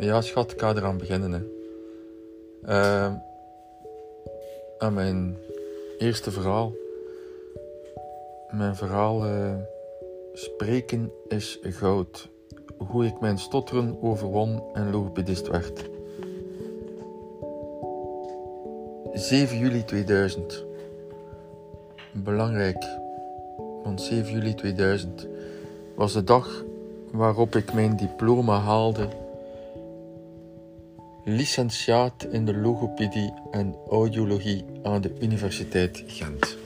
Ja, schat, ik ga eraan beginnen. Hè. Uh, aan mijn eerste verhaal. Mijn verhaal uh, Spreken is goud. Hoe ik mijn stotteren overwon en logopedist werd. 7 juli 2000. Belangrijk, want 7 juli 2000 was de dag waarop ik mijn diploma haalde licentiaat in de logopedie en audiologie aan de Universiteit Gent.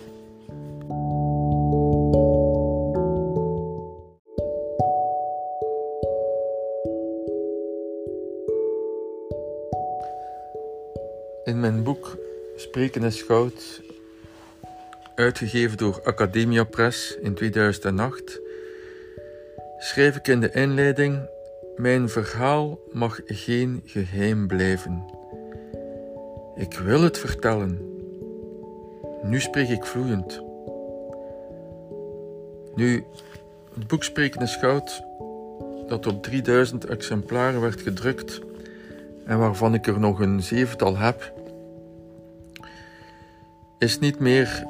In mijn boek Spreken is goud, uitgegeven door Academia Press in 2008, schrijf ik in de inleiding mijn verhaal mag geen geheim blijven. Ik wil het vertellen. Nu spreek ik vloeiend. Nu, het boek Spreken dat op 3000 exemplaren werd gedrukt en waarvan ik er nog een zevental heb, is niet meer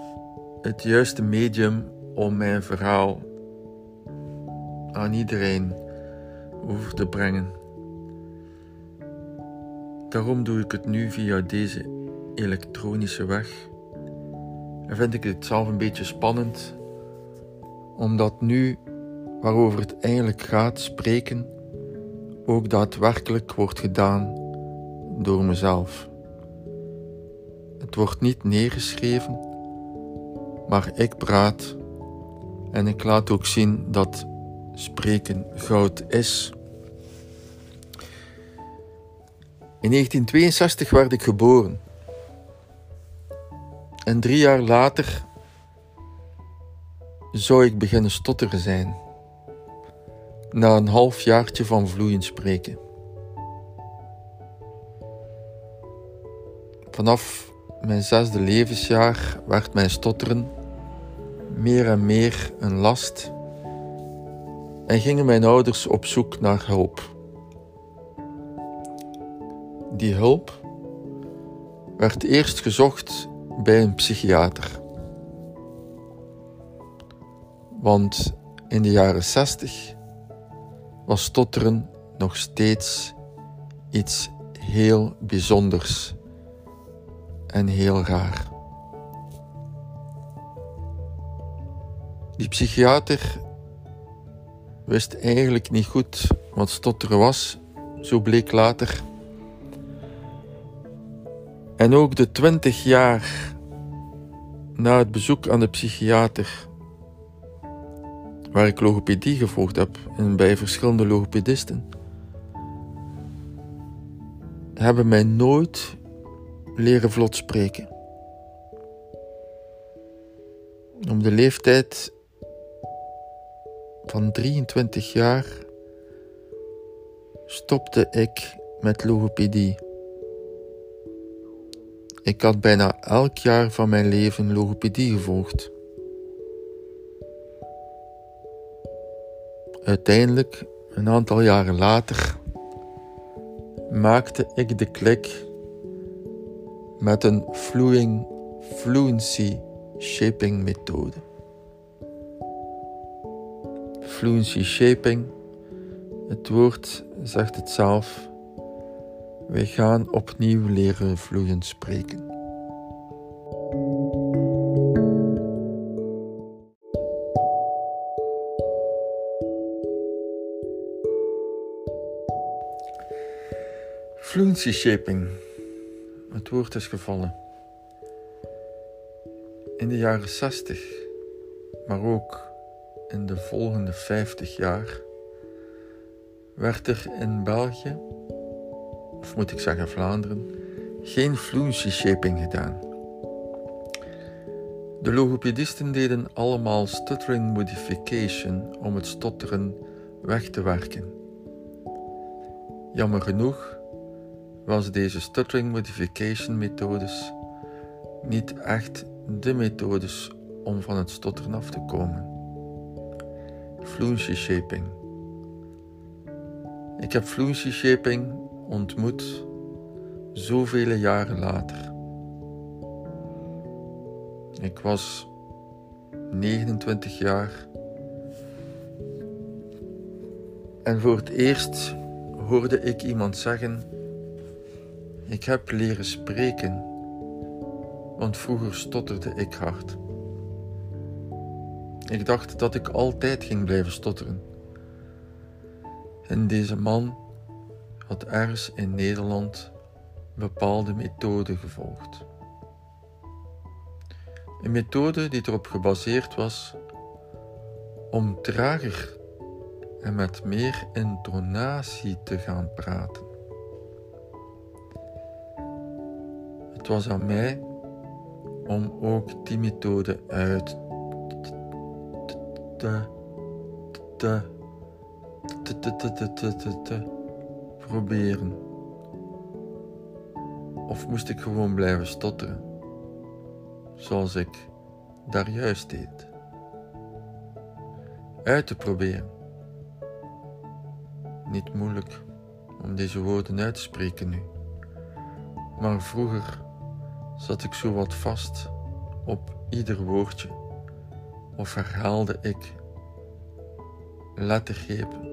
het juiste medium om mijn verhaal aan iedereen over te brengen. Daarom doe ik het nu via deze elektronische weg. En vind ik het zelf een beetje spannend, omdat nu waarover het eigenlijk gaat spreken ook daadwerkelijk wordt gedaan door mezelf. Het wordt niet neergeschreven, maar ik praat en ik laat ook zien dat spreken goud is. In 1962 werd ik geboren. En drie jaar later zou ik beginnen stotteren zijn. Na een half jaartje van vloeiend spreken. Vanaf mijn zesde levensjaar werd mijn stotteren meer en meer een last en gingen mijn ouders op zoek naar hulp. Die hulp werd eerst gezocht bij een psychiater. Want in de jaren 60 was stotteren nog steeds iets heel bijzonders en heel raar. Die psychiater wist eigenlijk niet goed wat stotteren was, zo bleek later. En ook de twintig jaar na het bezoek aan de psychiater, waar ik logopedie gevolgd heb en bij verschillende logopedisten, hebben mij nooit leren vlot spreken. Om de leeftijd van 23 jaar stopte ik met logopedie. Ik had bijna elk jaar van mijn leven logopedie gevolgd. Uiteindelijk, een aantal jaren later, maakte ik de klik met een fluing, fluency shaping methode. Fluency shaping, het woord zegt het zelf. Wij gaan opnieuw leren vloeiend spreken. Fluency shaping. Het woord is gevallen. In de jaren 60, maar ook in de volgende 50 jaar werd er in België, of moet ik zeggen Vlaanderen, geen fluency shaping gedaan. De logopedisten deden allemaal stuttering modification om het stotteren weg te werken. Jammer genoeg was deze stuttering modification methodes niet echt de methodes om van het stotteren af te komen. Fluency shaping. Ik heb fluency shaping ontmoet, zoveel jaren later. Ik was 29 jaar en voor het eerst hoorde ik iemand zeggen: Ik heb leren spreken, want vroeger stotterde ik hard. Ik dacht dat ik altijd ging blijven stotteren. En deze man had ergens in Nederland bepaalde methoden gevolgd. Een methode die erop gebaseerd was om trager en met meer intonatie te gaan praten. Het was aan mij om ook die methode uit te, te, te, te, te, te, te, te, proberen. Of moest ik gewoon blijven stotteren, zoals ik daar juist deed? Uit te proberen. Niet moeilijk om deze woorden uit te spreken nu. Maar vroeger zat ik zo wat vast op ieder woordje of herhaalde ik lettergrepen,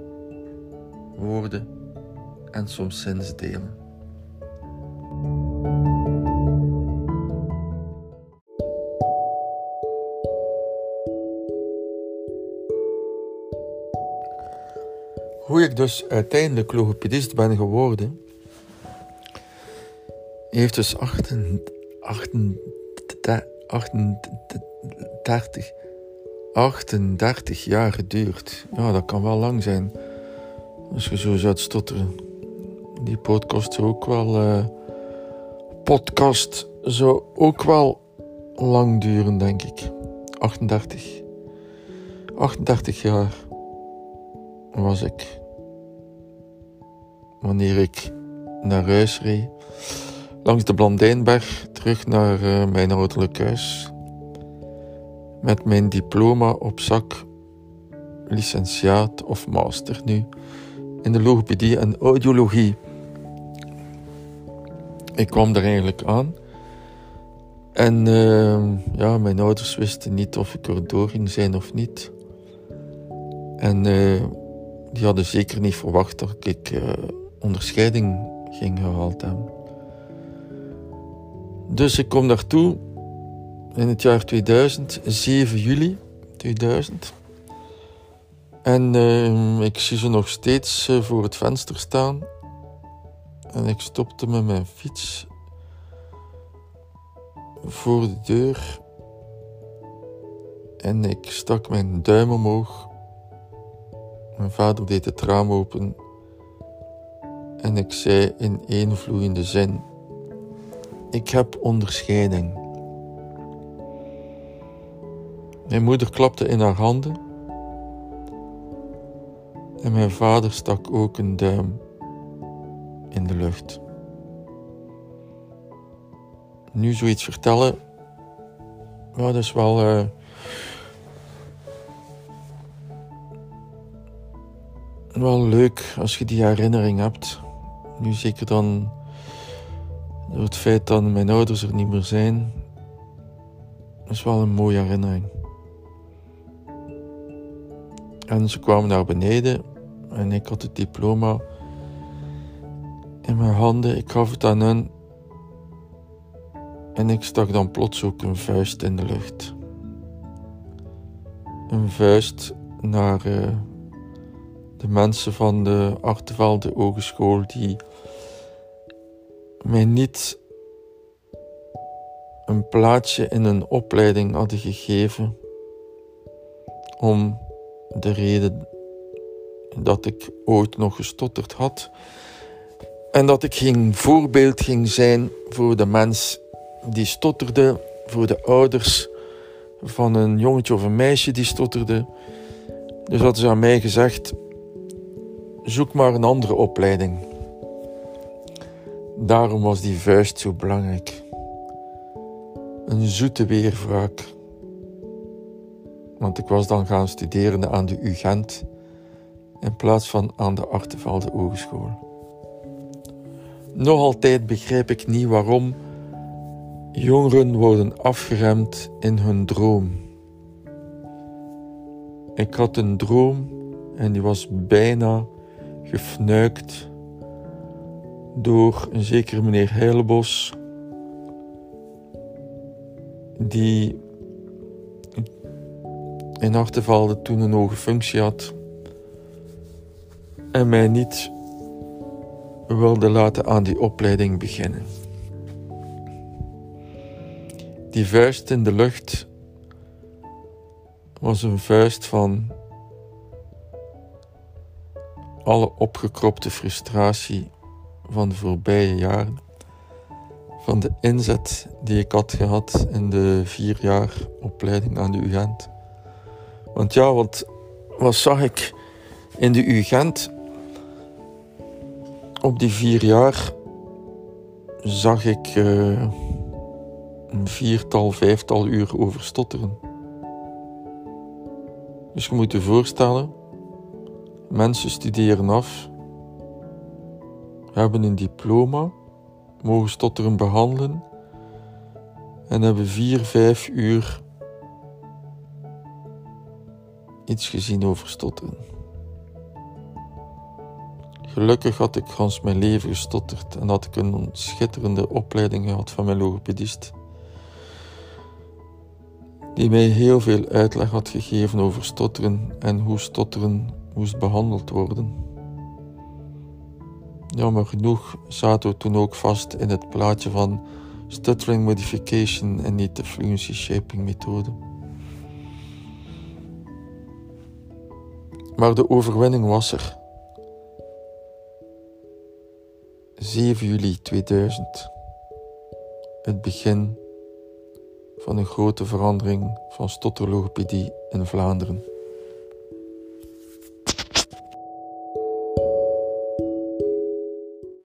woorden en soms zinsdelen. Hoe ik dus uiteindelijk logopedist ben geworden, heeft dus 38, 38 jaar geduurd. Ja, dat kan wel lang zijn. Als je zo zou stotteren. Die podcast zou ook wel. Uh, podcast zou ook wel lang duren, denk ik. 38. 38 jaar was ik. Wanneer ik naar huis reed. Langs de Blandijnberg terug naar uh, mijn ouderlijk huis met mijn diploma op zak, licentiaat of master nu, in de logopedie en audiologie. Ik kwam er eigenlijk aan. En uh, ja, mijn ouders wisten niet of ik er door ging zijn of niet. En uh, die hadden zeker niet verwacht dat ik uh, onderscheiding ging gehaald hebben. Dus ik kom daartoe in het jaar 2000, 7 juli 2000. En uh, ik zie ze nog steeds uh, voor het venster staan. En ik stopte met mijn fiets voor de deur. En ik stak mijn duim omhoog. Mijn vader deed het raam open. En ik zei in één vloeiende zin: Ik heb onderscheiding. Mijn moeder klapte in haar handen en mijn vader stak ook een duim in de lucht. Nu zoiets vertellen, ja, dat is wel. Uh, wel leuk als je die herinnering hebt. Nu zeker dan door het feit dat mijn ouders er niet meer zijn. Is wel een mooie herinnering. En ze kwamen naar beneden en ik had het diploma in mijn handen. Ik gaf het aan hen en ik stak dan plots ook een vuist in de lucht. Een vuist naar uh, de mensen van de Artevelde Hogeschool die mij niet een plaatsje in een opleiding hadden gegeven om de reden dat ik ooit nog gestotterd had. En dat ik geen voorbeeld ging zijn voor de mens die stotterde, voor de ouders van een jongetje of een meisje die stotterde. Dus hadden ze aan mij gezegd: zoek maar een andere opleiding. Daarom was die vuist zo belangrijk. Een zoete weerwraak want ik was dan gaan studeren aan de UGent in plaats van aan de Artevelde Hogeschool. nog altijd begrijp ik niet waarom jongeren worden afgeremd in hun droom. Ik had een droom en die was bijna gefnuikt door een zekere meneer Heilebos, die in Hartenvalde toen een hoge functie had en mij niet wilde laten aan die opleiding beginnen. Die vuist in de lucht was een vuist van alle opgekropte frustratie van de voorbije jaren, van de inzet die ik had gehad in de vier jaar opleiding aan de UGent. Want ja, wat, wat zag ik in de UGent? Op die vier jaar zag ik uh, een viertal, vijftal uur over stotteren. Dus je moet je voorstellen, mensen studeren af, hebben een diploma, mogen stotteren behandelen en hebben vier, vijf uur iets gezien over stotteren. Gelukkig had ik gans mijn leven gestotterd en had ik een schitterende opleiding gehad van mijn logopedist, die mij heel veel uitleg had gegeven over stotteren en hoe stotteren moest behandeld worden. Jammer genoeg zaten we toen ook vast in het plaatje van stuttering modification en niet de fluency shaping methode. Maar de overwinning was er. 7 juli 2000. Het begin van een grote verandering van stotterlogopedie in Vlaanderen.